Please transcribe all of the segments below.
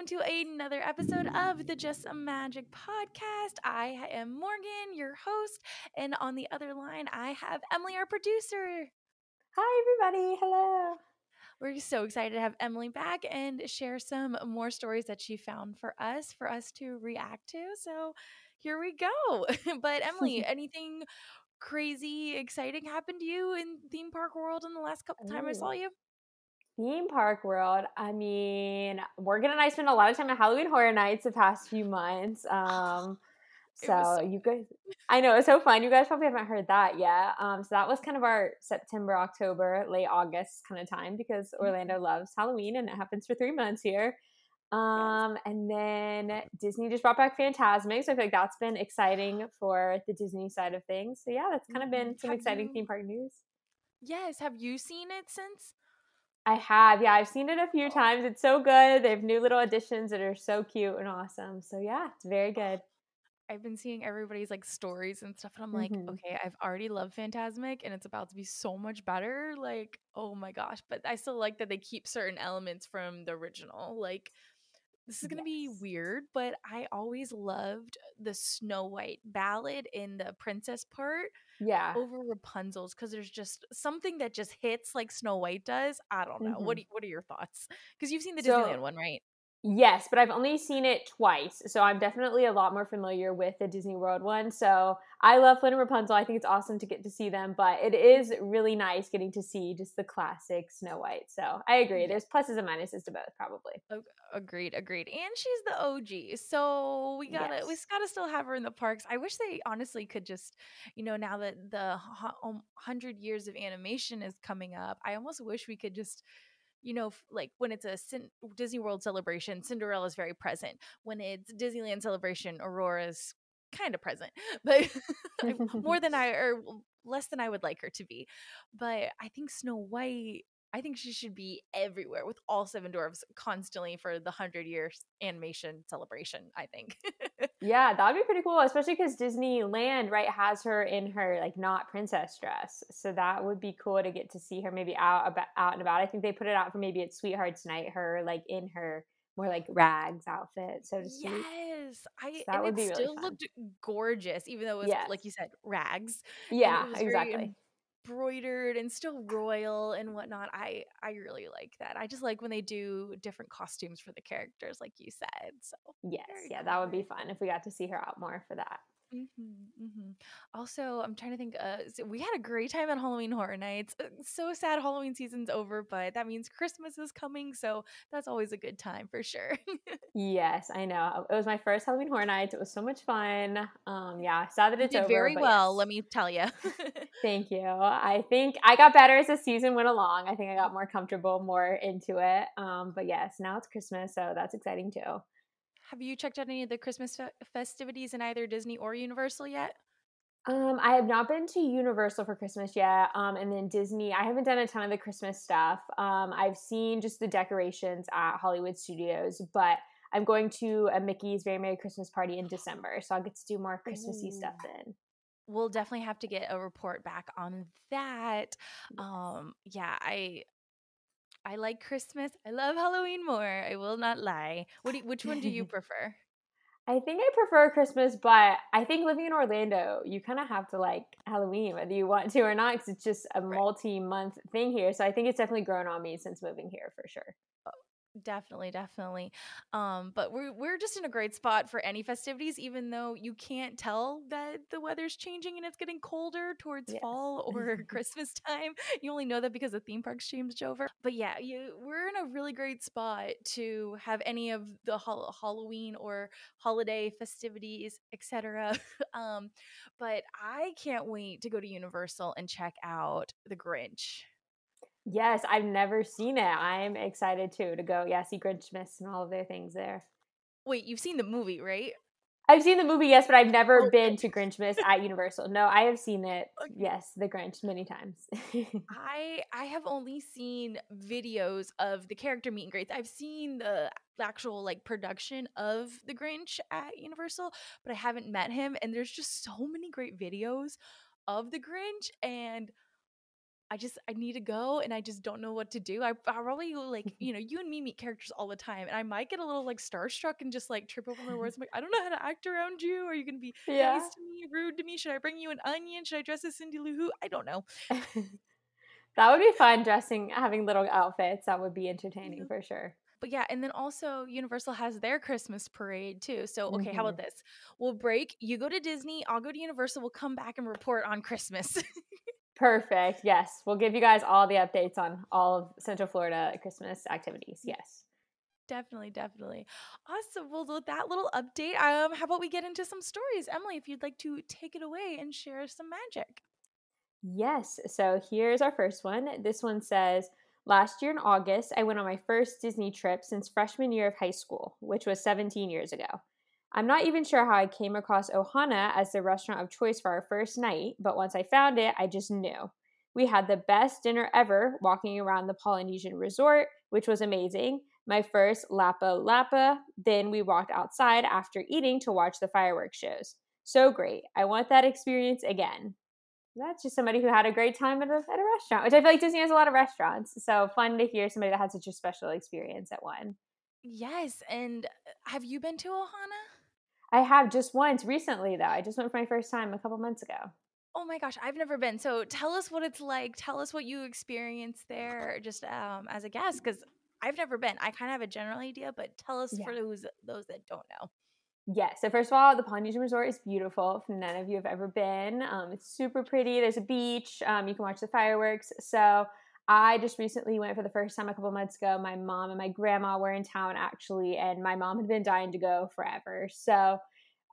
Welcome to another episode of the Just Some Magic podcast. I am Morgan, your host, and on the other line, I have Emily, our producer. Hi, everybody. Hello. We're so excited to have Emily back and share some more stories that she found for us, for us to react to. So here we go. but, Emily, anything crazy, exciting happened to you in theme park world in the last couple times I oh. saw you? Theme park world. I mean, Morgan and I spent a lot of time at Halloween Horror Nights the past few months. Um, so, so you guys, I know it's so fun. You guys probably haven't heard that yet. Um, so that was kind of our September, October, late August kind of time because mm-hmm. Orlando loves Halloween and it happens for three months here. Um, yes. and then Disney just brought back Fantasmic, so I feel like that's been exciting for the Disney side of things. So yeah, that's kind of been some have exciting you, theme park news. Yes, have you seen it since? I have, yeah, I've seen it a few times. It's so good. They have new little additions that are so cute and awesome. So yeah, it's very good. I've been seeing everybody's like stories and stuff, and I'm like, mm-hmm. okay, I've already loved Fantasmic, and it's about to be so much better. Like, oh my gosh! But I still like that they keep certain elements from the original. Like, this is gonna yes. be weird, but I always loved the Snow White ballad in the princess part yeah over rapunzel's because there's just something that just hits like snow white does i don't know mm-hmm. what, do you, what are your thoughts because you've seen the disneyland so, one right Yes, but I've only seen it twice, so I'm definitely a lot more familiar with the Disney World one. So I love Flynn and Rapunzel. I think it's awesome to get to see them, but it is really nice getting to see just the classic Snow White. So I agree. There's pluses and minuses to both, probably. Agreed, agreed. And she's the OG, so we gotta yes. we gotta still have her in the parks. I wish they honestly could just, you know, now that the um, hundred years of animation is coming up, I almost wish we could just you know, like when it's a Disney World celebration, Cinderella is very present. When it's Disneyland celebration, Aurora's kind of present, but more than I or less than I would like her to be. But I think Snow White I think she should be everywhere with all seven dwarfs constantly for the hundred years animation celebration. I think. yeah, that would be pretty cool, especially because Disneyland right has her in her like not princess dress, so that would be cool to get to see her maybe out about out and about. I think they put it out for maybe at Sweethearts Night, her like in her more like rags outfit, so to speak. Yes, I so that would be really still fun. looked gorgeous, even though it was yes. like you said, rags. Yeah, exactly embroidered and still royal and whatnot. I I really like that. I just like when they do different costumes for the characters, like you said. So yes, yeah, that would be fun if we got to see her out more for that. Mm-hmm, mm-hmm. Also, I'm trying to think. Uh, so we had a great time at Halloween Horror Nights. Uh, so sad Halloween season's over, but that means Christmas is coming, so that's always a good time for sure. yes, I know. It was my first Halloween Horror Nights. It was so much fun. Um, yeah, sad that it's over. Very well, yes. let me tell you. Thank you. I think I got better as the season went along. I think I got more comfortable, more into it. Um, but yes, now it's Christmas, so that's exciting too. Have you checked out any of the Christmas fe- festivities in either Disney or Universal yet? Um, I have not been to Universal for Christmas yet. Um, and then Disney, I haven't done a ton of the Christmas stuff. Um, I've seen just the decorations at Hollywood Studios, but I'm going to a Mickey's Very Merry Christmas party in December, so I'll get to do more Christmassy Ooh. stuff then. We'll definitely have to get a report back on that. Um, yeah, I I like Christmas. I love Halloween more. I will not lie. What do, which one do you prefer? I think I prefer Christmas, but I think living in Orlando, you kind of have to like Halloween whether you want to or not because it's just a multi-month thing here. So I think it's definitely grown on me since moving here for sure. Definitely, definitely. Um, but we're we're just in a great spot for any festivities, even though you can't tell that the weather's changing and it's getting colder towards yes. fall or Christmas time. You only know that because the theme parks changed over. But yeah, you we're in a really great spot to have any of the ha- Halloween or holiday festivities, etc. um, but I can't wait to go to Universal and check out the Grinch. Yes, I've never seen it. I'm excited too to go. Yeah, see Grinchmas and all of their things there. Wait, you've seen the movie, right? I've seen the movie, yes, but I've never oh. been to Grinchmas at Universal. No, I have seen it. Yes, the Grinch many times. I I have only seen videos of the character meet and greets. I've seen the actual like production of the Grinch at Universal, but I haven't met him. And there's just so many great videos of the Grinch and I just I need to go and I just don't know what to do. I, I probably like you know you and me meet characters all the time and I might get a little like starstruck and just like trip over my words. I'm like I don't know how to act around you. Are you gonna be yeah. nice to me, rude to me? Should I bring you an onion? Should I dress as Cindy Lou Who? I don't know. that would be fun dressing, having little outfits. That would be entertaining for sure. But yeah, and then also Universal has their Christmas parade too. So okay, mm-hmm. how about mm-hmm. this? We'll break. You go to Disney. I'll go to Universal. We'll come back and report on Christmas. Perfect. Yes. We'll give you guys all the updates on all of Central Florida Christmas activities. Yes. Definitely, definitely. Awesome. Well, with that little update, um, how about we get into some stories? Emily, if you'd like to take it away and share some magic. Yes. So here's our first one. This one says, Last year in August, I went on my first Disney trip since freshman year of high school, which was 17 years ago. I'm not even sure how I came across Ohana as the restaurant of choice for our first night, but once I found it, I just knew. We had the best dinner ever walking around the Polynesian resort, which was amazing. My first Lapu Lapu. Then we walked outside after eating to watch the fireworks shows. So great. I want that experience again. That's just somebody who had a great time at a, at a restaurant, which I feel like Disney has a lot of restaurants. So fun to hear somebody that had such a special experience at one. Yes. And uh, have you been to Ohana? I have just once recently, though. I just went for my first time a couple months ago. Oh my gosh, I've never been. So tell us what it's like. Tell us what you experienced there, just um, as a guest, because I've never been. I kind of have a general idea, but tell us yeah. for those those that don't know. Yeah, so first of all, the Polynesian Resort is beautiful. If none of you have ever been, um, it's super pretty. There's a beach. Um, you can watch the fireworks. So I just recently went for the first time a couple months ago. My mom and my grandma were in town actually, and my mom had been dying to go forever. So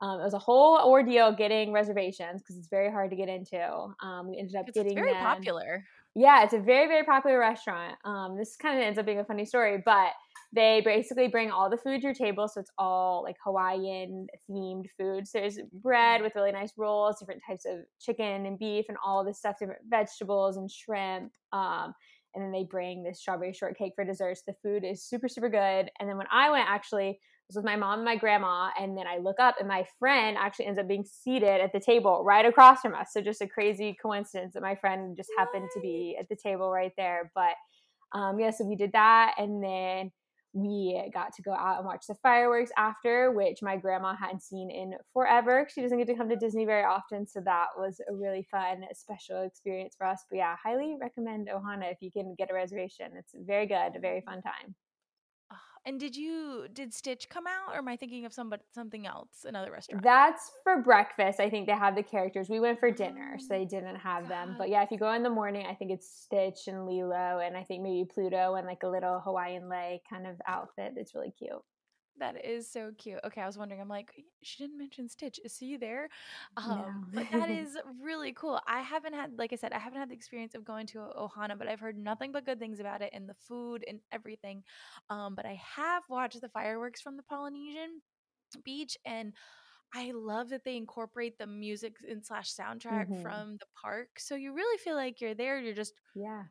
um, it was a whole ordeal getting reservations because it's very hard to get into. Um, we ended up getting very them. popular. Yeah, it's a very very popular restaurant. Um, this kind of ends up being a funny story, but they basically bring all the food to your table, so it's all like Hawaiian themed food. So there's bread with really nice rolls, different types of chicken and beef, and all this stuff, different vegetables and shrimp. Um, and then they bring this strawberry shortcake for desserts. The food is super, super good. And then when I went, actually, was with my mom and my grandma, and then I look up and my friend actually ends up being seated at the table right across from us. So just a crazy coincidence that my friend just happened to be at the table right there. But um, yeah, so we did that, and then we got to go out and watch the fireworks after, which my grandma hadn't seen in forever. She doesn't get to come to Disney very often, so that was a really fun, special experience for us. But yeah, highly recommend Ohana if you can get a reservation. It's very good, a very fun time. And did you did Stitch come out, or am I thinking of somebody something else, another restaurant? That's for breakfast. I think they have the characters. We went for dinner, so they oh, didn't have God. them. But yeah, if you go in the morning, I think it's Stitch and Lilo, and I think maybe Pluto and like a little Hawaiian lei kind of outfit. It's really cute. That is so cute. Okay, I was wondering. I'm like, she didn't mention Stitch. Is he there? Um, no. but that is really cool. I haven't had, like I said, I haven't had the experience of going to Ohana, but I've heard nothing but good things about it and the food and everything. Um, but I have watched the fireworks from the Polynesian beach and. I love that they incorporate the music and slash soundtrack mm-hmm. from the park. So you really feel like you're there. You're just yeah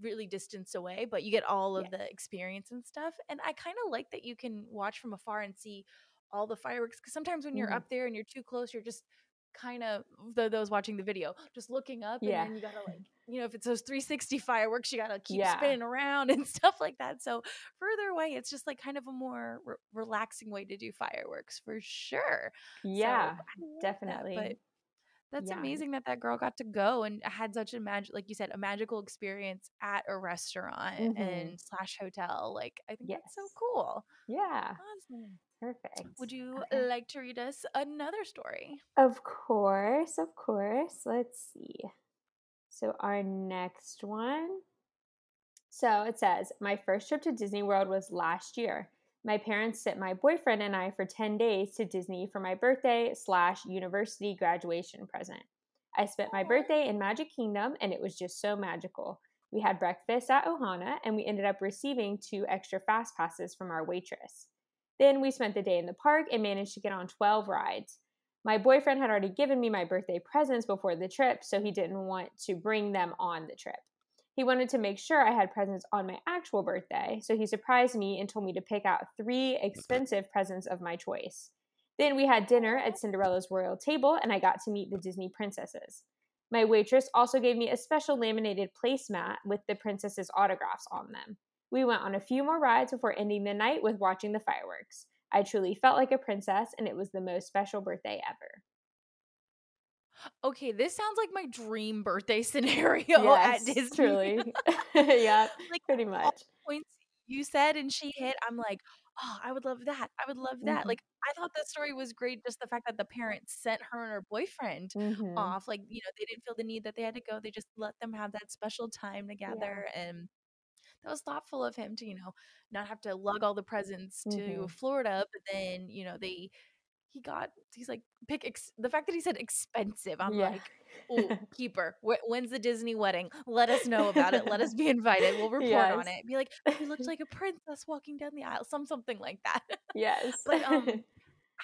really distance away, but you get all of yeah. the experience and stuff. And I kind of like that you can watch from afar and see all the fireworks because sometimes when you're mm-hmm. up there and you're too close, you're just kind of those watching the video just looking up yeah. and then you gotta like you know if it's those 360 fireworks you gotta keep yeah. spinning around and stuff like that so further away it's just like kind of a more re- relaxing way to do fireworks for sure yeah so definitely that, that's yeah. amazing that that girl got to go and had such a magic, like you said, a magical experience at a restaurant mm-hmm. and slash hotel. Like, I think yes. that's so cool. Yeah. Awesome. Perfect. Would you okay. like to read us another story? Of course. Of course. Let's see. So, our next one. So it says, My first trip to Disney World was last year my parents sent my boyfriend and I for 10 days to Disney for my birthday slash university graduation present. I spent my birthday in Magic Kingdom and it was just so magical. We had breakfast at Ohana and we ended up receiving two extra fast passes from our waitress. Then we spent the day in the park and managed to get on 12 rides. My boyfriend had already given me my birthday presents before the trip, so he didn't want to bring them on the trip. He wanted to make sure I had presents on my actual birthday, so he surprised me and told me to pick out three mm-hmm. expensive presents of my choice. Then we had dinner at Cinderella's royal table, and I got to meet the Disney princesses. My waitress also gave me a special laminated placemat with the princesses' autographs on them. We went on a few more rides before ending the night with watching the fireworks. I truly felt like a princess, and it was the most special birthday ever. Okay, this sounds like my dream birthday scenario yes, at Disney. Truly. yeah, like pretty much. points you said and she hit, I'm like, oh, I would love that. I would love that. Mm-hmm. Like, I thought the story was great. Just the fact that the parents sent her and her boyfriend mm-hmm. off. Like, you know, they didn't feel the need that they had to go. They just let them have that special time together. Yeah. And that was thoughtful of him to, you know, not have to lug all the presents to mm-hmm. Florida, but then, you know, they he got he's like pick ex- the fact that he said expensive i'm yeah. like oh keeper when's the disney wedding? Let us know about it let us be invited we'll report yes. on it. Be like he looked like a princess walking down the aisle some something like that. Yes. But um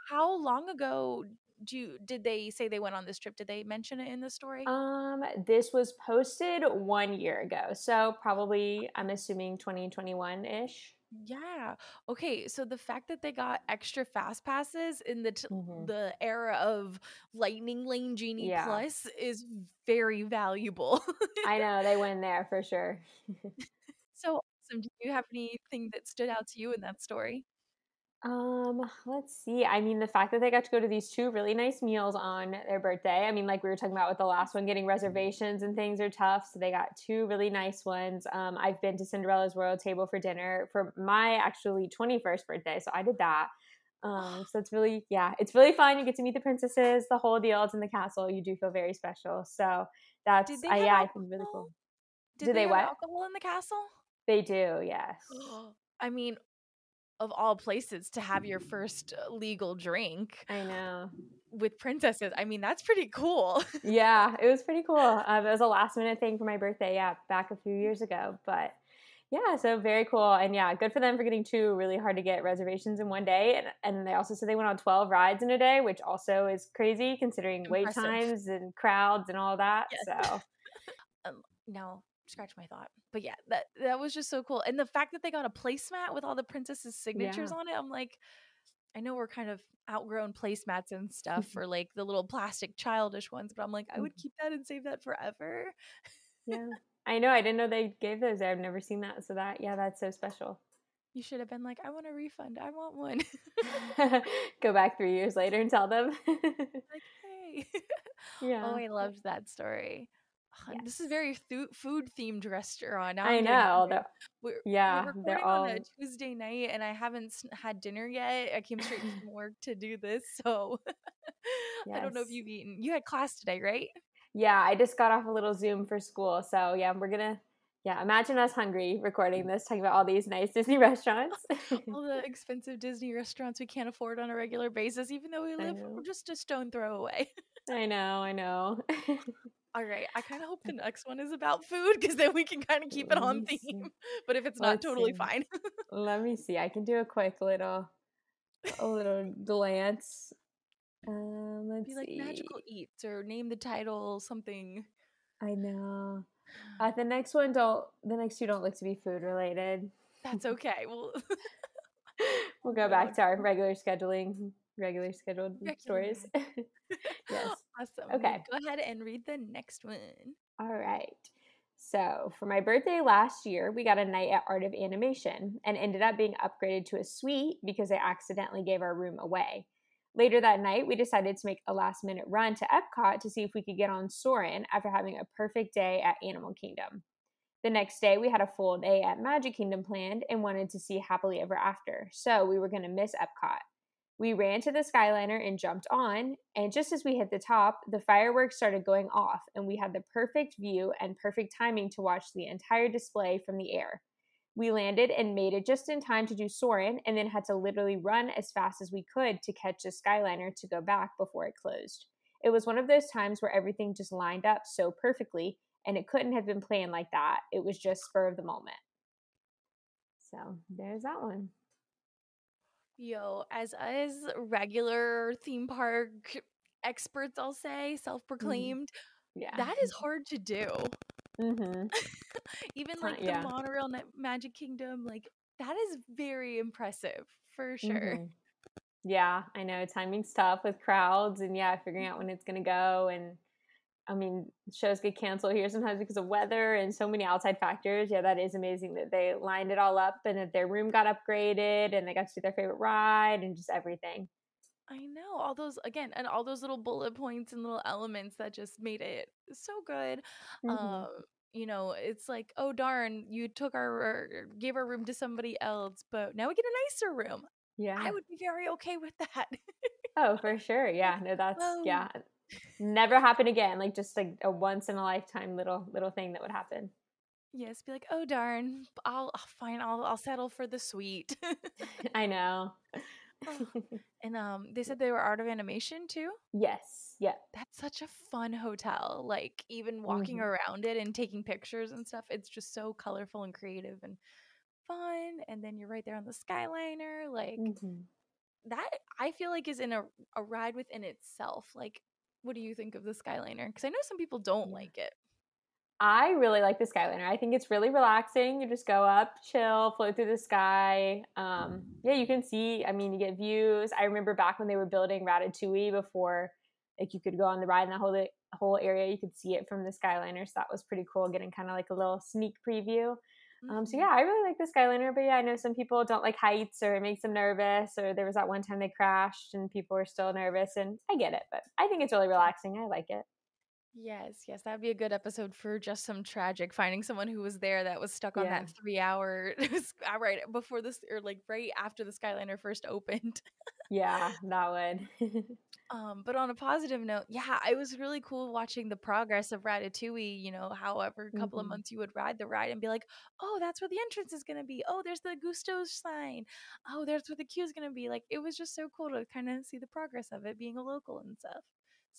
how long ago do you, did they say they went on this trip? Did they mention it in the story? Um this was posted one year ago so probably i'm assuming 2021-ish yeah. Okay. So the fact that they got extra fast passes in the t- mm-hmm. the era of Lightning Lane Genie yeah. Plus is very valuable. I know they win there for sure. so awesome. Do you have anything that stood out to you in that story? Um, let's see. I mean, the fact that they got to go to these two really nice meals on their birthday. I mean, like we were talking about with the last one, getting reservations and things are tough. So they got two really nice ones. Um, I've been to Cinderella's Royal Table for dinner for my actually 21st birthday. So I did that. Um, so it's really, yeah, it's really fun. You get to meet the princesses, the whole deal. It's in the castle. You do feel very special. So that's, uh, yeah, I think really cool. Did, did they, they what? alcohol in the castle? They do, yes. I mean, of all places to have your first uh, legal drink. I know. With princesses. I mean, that's pretty cool. yeah, it was pretty cool. Um, it was a last minute thing for my birthday, yeah, back a few years ago. But yeah, so very cool. And yeah, good for them for getting two really hard to get reservations in one day. And, and they also said they went on 12 rides in a day, which also is crazy considering Impressive. wait times and crowds and all that. Yes. So. um, now, scratch my thought. But yeah, that that was just so cool. And the fact that they got a placemat with all the princesses' signatures yeah. on it, I'm like, I know we're kind of outgrown placemats and stuff for like the little plastic childish ones, but I'm like, I would mm-hmm. keep that and save that forever. yeah. I know. I didn't know they gave those. I've never seen that. So that yeah, that's so special. You should have been like, I want a refund. I want one. Go back three years later and tell them. like, hey. Yeah. Oh, I loved that story. Yes. This is very th- food themed restaurant. Now I know. We're, yeah, we're they're all on a Tuesday night, and I haven't had dinner yet. I came straight from work to do this, so yes. I don't know if you've eaten. You had class today, right? Yeah, I just got off a little Zoom for school, so yeah, we're gonna. Yeah, imagine us hungry recording this, talking about all these nice Disney restaurants. all the expensive Disney restaurants we can't afford on a regular basis, even though we live just a stone throw away. I know, I know. All right. I kind of hope the next one is about food because then we can kind of keep it on theme. See. But if it's not, Let's totally see. fine. Let me see. I can do a quick little, a little glance. Um, let's Be like see. magical eats or name the title something. I know. Uh, the next one don't. The next two don't look to be food related. That's okay. We'll we'll go back to our regular scheduling regular scheduled regular. stories. yes. Awesome. Okay. Go ahead and read the next one. All right. So, for my birthday last year, we got a night at Art of Animation and ended up being upgraded to a suite because I accidentally gave our room away. Later that night, we decided to make a last minute run to Epcot to see if we could get on Soarin' after having a perfect day at Animal Kingdom. The next day, we had a full day at Magic Kingdom planned and wanted to see Happily Ever After, so we were going to miss Epcot. We ran to the Skyliner and jumped on, and just as we hit the top, the fireworks started going off, and we had the perfect view and perfect timing to watch the entire display from the air. We landed and made it just in time to do Soarin', and then had to literally run as fast as we could to catch the Skyliner to go back before it closed. It was one of those times where everything just lined up so perfectly, and it couldn't have been planned like that. It was just spur of the moment. So there's that one. Yo, as as regular theme park experts, I'll say, mm-hmm. self-proclaimed, yeah, that is hard to do. Mm-hmm. Even like the yeah. monorail Magic Kingdom, like that is very impressive for sure. Mm-hmm. Yeah, I know timing's tough with crowds, and yeah, figuring out when it's gonna go, and I mean, shows get canceled here sometimes because of weather and so many outside factors. Yeah, that is amazing that they lined it all up and that their room got upgraded and they got to do their favorite ride and just everything. I know all those again, and all those little bullet points and little elements that just made it so good. Mm-hmm. Um, you know, it's like, oh darn, you took our gave our room to somebody else, but now we get a nicer room. Yeah, I would be very okay with that. oh, for sure. Yeah, no, that's um, yeah, never happen again. Like just like a once in a lifetime little little thing that would happen. Yes, be like, oh darn, I'll, I'll fine, I'll I'll settle for the suite. I know. and um, they said they were art of animation too. Yes. Yeah. That's such a fun hotel. Like even walking mm-hmm. around it and taking pictures and stuff, it's just so colorful and creative and fun. And then you're right there on the Skyliner. Like mm-hmm. that, I feel like is in a a ride within itself. Like, what do you think of the Skyliner? Because I know some people don't like it. I really like the Skyliner. I think it's really relaxing. You just go up, chill, float through the sky. Um, yeah, you can see. I mean, you get views. I remember back when they were building Ratatouille before, like you could go on the ride in that whole whole area. You could see it from the Skyliner, so that was pretty cool. Getting kind of like a little sneak preview. Um, so mm-hmm. yeah, I really like the Skyliner, but yeah, I know some people don't like heights or it makes them nervous. Or there was that one time they crashed and people were still nervous, and I get it, but I think it's really relaxing. I like it. Yes, yes, that'd be a good episode for just some tragic finding someone who was there that was stuck on yeah. that three hour uh, right before this or like right after the Skyliner first opened. yeah, that would. um, but on a positive note, yeah, it was really cool watching the progress of Ratatouille. You know, however, a couple mm-hmm. of months you would ride the ride and be like, oh, that's where the entrance is gonna be. Oh, there's the Gusteau sign. Oh, there's where the queue is gonna be. Like, it was just so cool to kind of see the progress of it being a local and stuff.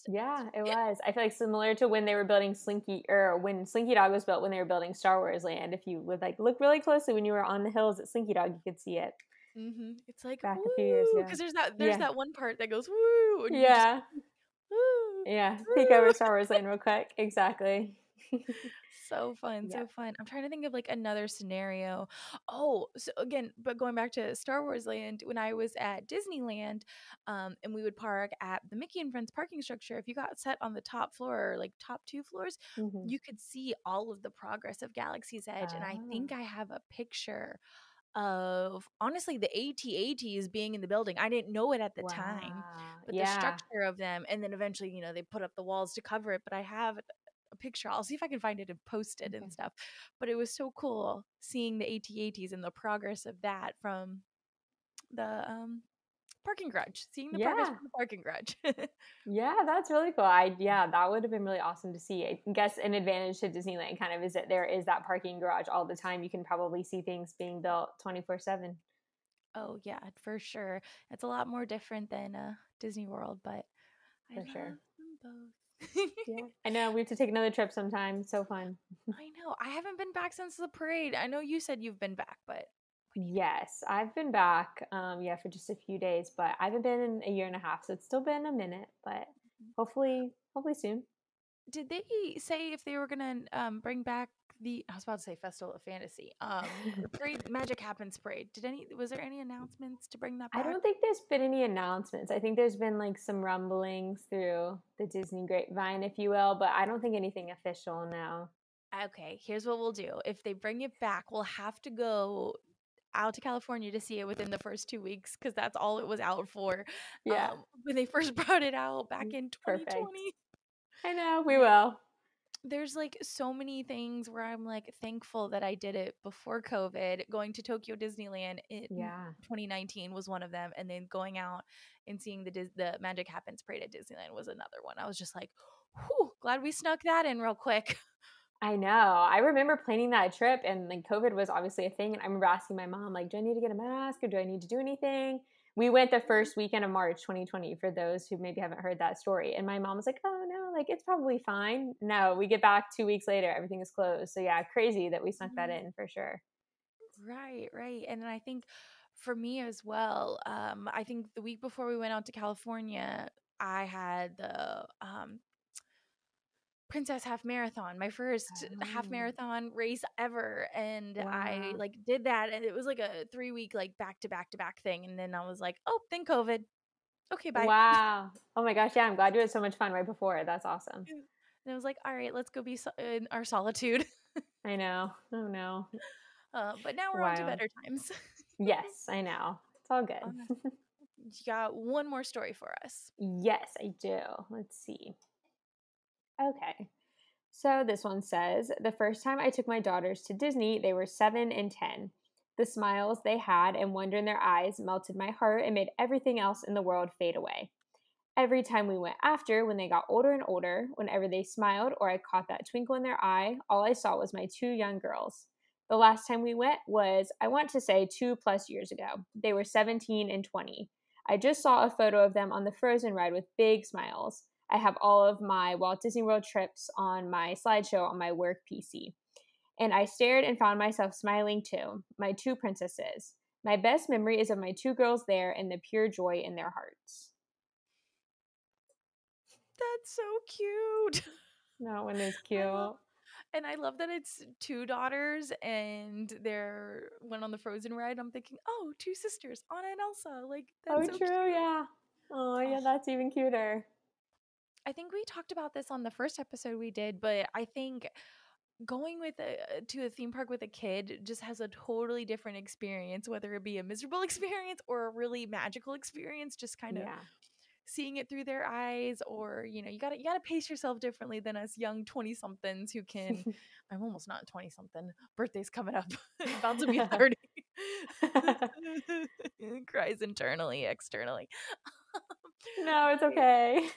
Yeah, it was. I feel like similar to when they were building Slinky or when Slinky Dog was built when they were building Star Wars Land. If you would like look really closely when you were on the hills at Slinky Dog, you could see it. Mm-hmm. It's like back woo, a few years ago because there's that there's yeah. that one part that goes woo. yeah. Just, woo, yeah. Woo. Peek over Star Wars Land real quick. Exactly so fun, yeah. so fun. I'm trying to think of like another scenario. Oh, so again, but going back to Star Wars Land, when I was at Disneyland, um, and we would park at the Mickey and Friends parking structure, if you got set on the top floor, or like top two floors, mm-hmm. you could see all of the progress of Galaxy's Edge. Oh. And I think ah. I have a picture of honestly the AT-ATs being in the building. I didn't know it at the wow. time, but yeah. the structure of them, and then eventually, you know, they put up the walls to cover it. But I have a picture. I'll see if I can find it and post it okay. and stuff. But it was so cool seeing the AT-ATs and the progress of that from the um parking garage. Seeing the yeah. progress from the parking garage. yeah, that's really cool. I yeah, that would have been really awesome to see. I guess an advantage to Disneyland kind of is that there is that parking garage all the time. You can probably see things being built twenty four seven. Oh yeah, for sure. It's a lot more different than uh, Disney World, but for I sure. both yeah. I know. We have to take another trip sometime. So fun. I know. I haven't been back since the parade. I know you said you've been back, but yes, I've been back. Um, yeah, for just a few days, but I haven't been in a year and a half, so it's still been a minute. But mm-hmm. hopefully, hopefully soon. Did they say if they were gonna um, bring back the I was about to say Festival of Fantasy. Um parade Magic Happens parade. Did any was there any announcements to bring that back? I don't think there's been any announcements. I think there's been like some rumblings through the Disney grapevine, if you will, but I don't think anything official now. Okay, here's what we'll do. If they bring it back, we'll have to go out to California to see it within the first two weeks because that's all it was out for. Yeah. Um, when they first brought it out back mm, in 2020. Perfect. I know, we will there's like so many things where I'm like thankful that I did it before COVID. Going to Tokyo Disneyland in yeah. 2019 was one of them, and then going out and seeing the the Magic Happens parade at Disneyland was another one. I was just like, whew, glad we snuck that in real quick. I know. I remember planning that trip, and like COVID was obviously a thing. And I remember asking my mom, like, "Do I need to get a mask, or do I need to do anything?" we went the mm-hmm. first weekend of March 2020 for those who maybe haven't heard that story. And my mom was like, oh no, like it's probably fine. No, we get back two weeks later, everything is closed. So yeah, crazy that we snuck that mm-hmm. in for sure. Right, right. And I think for me as well, um, I think the week before we went out to California, I had the um, Princess Half Marathon, my first oh. half marathon race ever. And wow. I like did that and it was like a three week like back to back to back thing. And then I was like, oh, then COVID. Okay, bye. Wow. Oh my gosh, yeah, I'm glad you had so much fun right before. That's awesome. And I was like, all right, let's go be so- in our solitude. I know. Oh no. Uh, but now we're on to better times. yes, I know. It's all good. you got one more story for us. Yes, I do. Let's see. Okay. So this one says The first time I took my daughters to Disney, they were seven and 10. The smiles they had and wonder in their eyes melted my heart and made everything else in the world fade away. Every time we went after, when they got older and older, whenever they smiled or I caught that twinkle in their eye, all I saw was my two young girls. The last time we went was, I want to say, two plus years ago. They were 17 and 20. I just saw a photo of them on the Frozen ride with big smiles. I have all of my Walt Disney World trips on my slideshow on my work PC. And I stared and found myself smiling too, my two princesses. My best memory is of my two girls there and the pure joy in their hearts. That's so cute. That one is cute. and I love that it's two daughters and they're went on the Frozen ride. I'm thinking, oh, two sisters, Anna and Elsa. Like that's oh, so true, cute. yeah. Oh, yeah, that's even cuter. I think we talked about this on the first episode we did, but I think going with a uh, to a theme park with a kid just has a totally different experience whether it be a miserable experience or a really magical experience just kind of yeah. seeing it through their eyes or you know you gotta you gotta pace yourself differently than us young 20 somethings who can i'm almost not 20 something birthday's coming up about to be 30 cries internally externally. No it's okay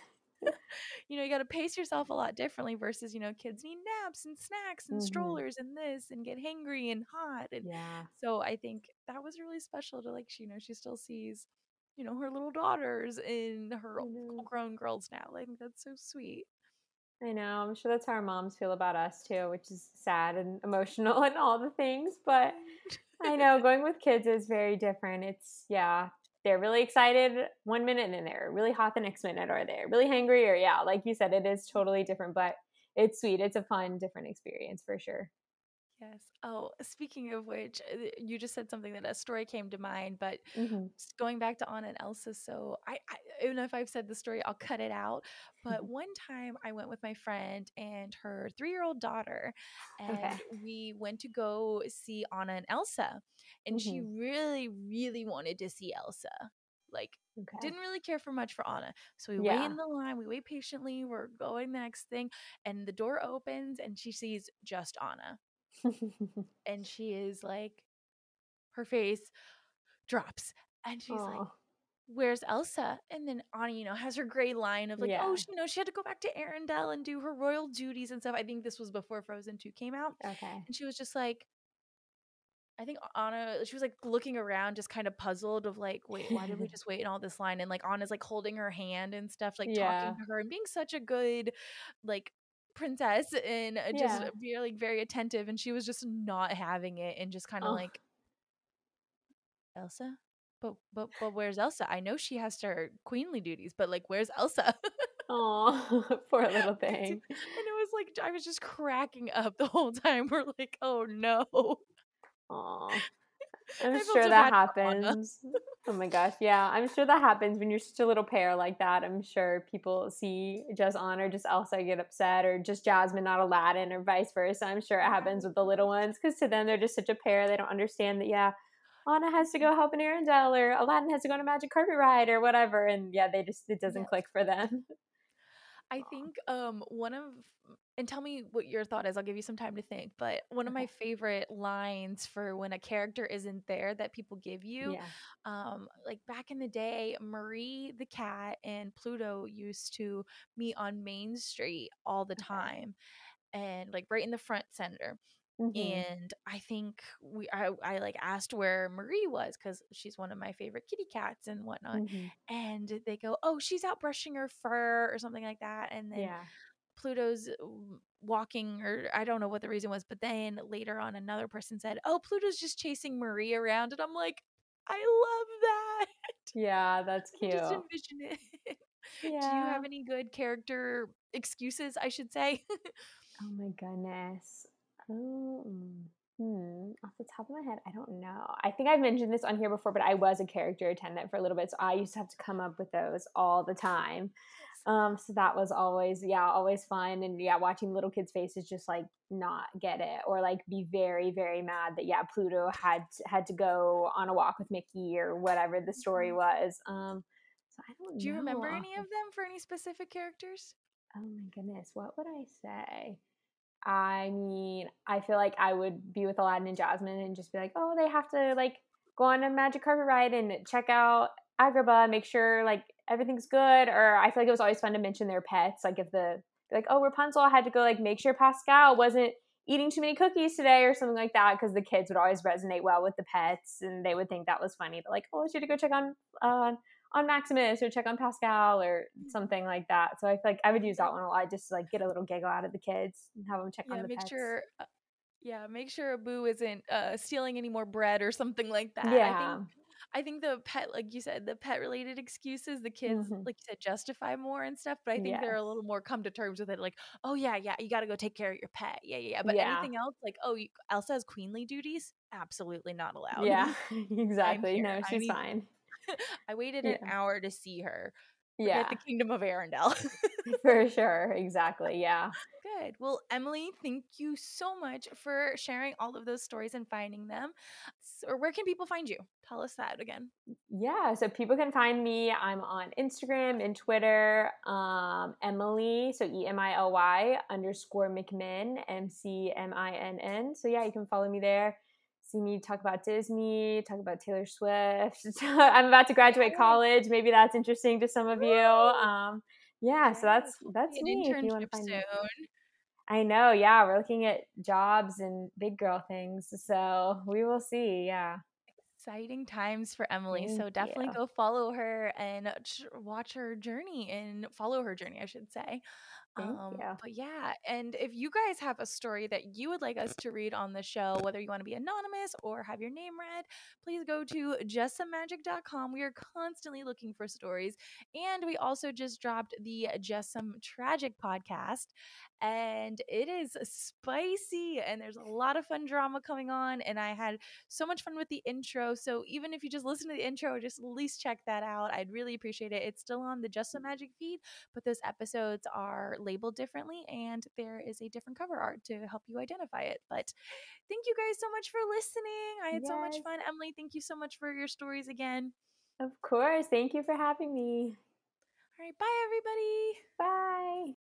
you know you got to pace yourself a lot differently versus you know kids need naps and snacks and mm-hmm. strollers and this and get hangry and hot and yeah so i think that was really special to like you know she still sees you know her little daughters and her grown girls now. I think that's so sweet. I know. I'm sure that's how our moms feel about us too, which is sad and emotional and all the things. But I know going with kids is very different. It's yeah, they're really excited one minute and then they're really hot the next minute, or they're really hangry, or yeah, like you said, it is totally different. But it's sweet. It's a fun, different experience for sure. Yes. Oh, speaking of which, uh, you just said something that a story came to mind, but mm-hmm. going back to Anna and Elsa. So I, I, even if I've said the story, I'll cut it out. But one time I went with my friend and her three year old daughter, and okay. we went to go see Anna and Elsa. And mm-hmm. she really, really wanted to see Elsa. Like, Okay. Didn't really care for much for Anna. So we yeah. wait in the line, we wait patiently, we're going the next thing, and the door opens and she sees just Anna. and she is like, her face drops, and she's Aww. like, "Where's Elsa?" And then Anna, you know, has her gray line of like, oh, yeah. "Oh, she, you know, she had to go back to Arendelle and do her royal duties and stuff." I think this was before Frozen Two came out. Okay, and she was just like. I think Anna, she was like looking around, just kind of puzzled of like, wait, why did we just wait in all this line? And like Anna's like holding her hand and stuff, like yeah. talking to her and being such a good, like princess and uh, just yeah. be like very attentive and she was just not having it and just kind of oh. like Elsa but but but where's Elsa I know she has her queenly duties but like where's Elsa Oh, poor little thing. and it was like I was just cracking up the whole time. We're like, oh no. Oh, I'm sure that happens. oh my gosh, yeah, I'm sure that happens when you're such a little pair like that. I'm sure people see just Anna or just Elsa get upset, or just Jasmine not Aladdin, or vice versa. I'm sure it happens with the little ones because to them they're just such a pair. They don't understand that. Yeah, Anna has to go help an Arendelle, or Aladdin has to go on a magic carpet ride, or whatever. And yeah, they just it doesn't click for them. I think um one of and tell me what your thought is. I'll give you some time to think. But one of my favorite lines for when a character isn't there that people give you, yeah. um, like back in the day, Marie the cat and Pluto used to meet on Main Street all the time, and like right in the front center. Mm-hmm. And I think we I, I like asked where Marie was because she's one of my favorite kitty cats and whatnot. Mm-hmm. And they go, Oh, she's out brushing her fur or something like that. And then yeah. Pluto's walking or I don't know what the reason was, but then later on another person said, "Oh, Pluto's just chasing Marie around." And I'm like, "I love that." Yeah, that's cute. just envision it. Yeah. Do you have any good character excuses, I should say? oh my goodness. Oh, hmm. Off the top of my head, I don't know. I think I've mentioned this on here before, but I was a character attendant for a little bit, so I used to have to come up with those all the time. Um, so that was always, yeah, always fun. And yeah, watching little kids' faces just like not get it or like be very, very mad that yeah, Pluto had had to go on a walk with Mickey or whatever the story mm-hmm. was. Um, so I don't. Do you remember any of them for any specific characters? Oh my goodness, what would I say? I mean, I feel like I would be with Aladdin and Jasmine and just be like, oh, they have to like go on a magic carpet ride and check out Agrabah, make sure like everything's good. Or I feel like it was always fun to mention their pets. Like if the like, oh, Rapunzel had to go like make sure Pascal wasn't eating too many cookies today or something like that because the kids would always resonate well with the pets and they would think that was funny. But like, oh, she had to go check on uh, on Maximus or check on Pascal or something like that. So I feel like I would use that one a lot just to like get a little giggle out of the kids and have them check yeah, on the make pets. sure. Uh, yeah, make sure Abu isn't uh, stealing any more bread or something like that. Yeah. I think I think the pet, like you said, the pet related excuses, the kids, mm-hmm. like you said, justify more and stuff. But I think yes. they're a little more come to terms with it. Like, oh yeah, yeah, you got to go take care of your pet. Yeah, yeah, yeah. But yeah. anything else, like, oh, you, Elsa has queenly duties, absolutely not allowed. Yeah, exactly. No, she's I mean, fine. I waited yeah. an hour to see her. Yeah, the kingdom of Arendelle. For sure, exactly. Yeah. Good. Well, Emily, thank you so much for sharing all of those stories and finding them. or where can people find you? Tell us that again. Yeah, so people can find me. I'm on Instagram and Twitter. Um, Emily, so E M I L Y underscore McMinn, M C M I N N. So yeah, you can follow me there. See me talk about Disney, talk about Taylor Swift. I'm about to graduate college. Maybe that's interesting to some of you. Um, yeah, so that's that's me. If you want to find soon. I know. Yeah, we're looking at jobs and big girl things. So we will see. Yeah. Exciting times for Emily. Thank so definitely you. go follow her and watch her journey and follow her journey, I should say. Um. But yeah, and if you guys have a story that you would like us to read on the show, whether you want to be anonymous or have your name read, please go to justsomemagic.com. We are constantly looking for stories. And we also just dropped the Just Some Tragic podcast and it is spicy and there's a lot of fun drama coming on and i had so much fun with the intro so even if you just listen to the intro just at least check that out i'd really appreciate it it's still on the just some magic feed but those episodes are labeled differently and there is a different cover art to help you identify it but thank you guys so much for listening i had yes. so much fun. Emily thank you so much for your stories again. Of course thank you for having me. All right bye everybody. Bye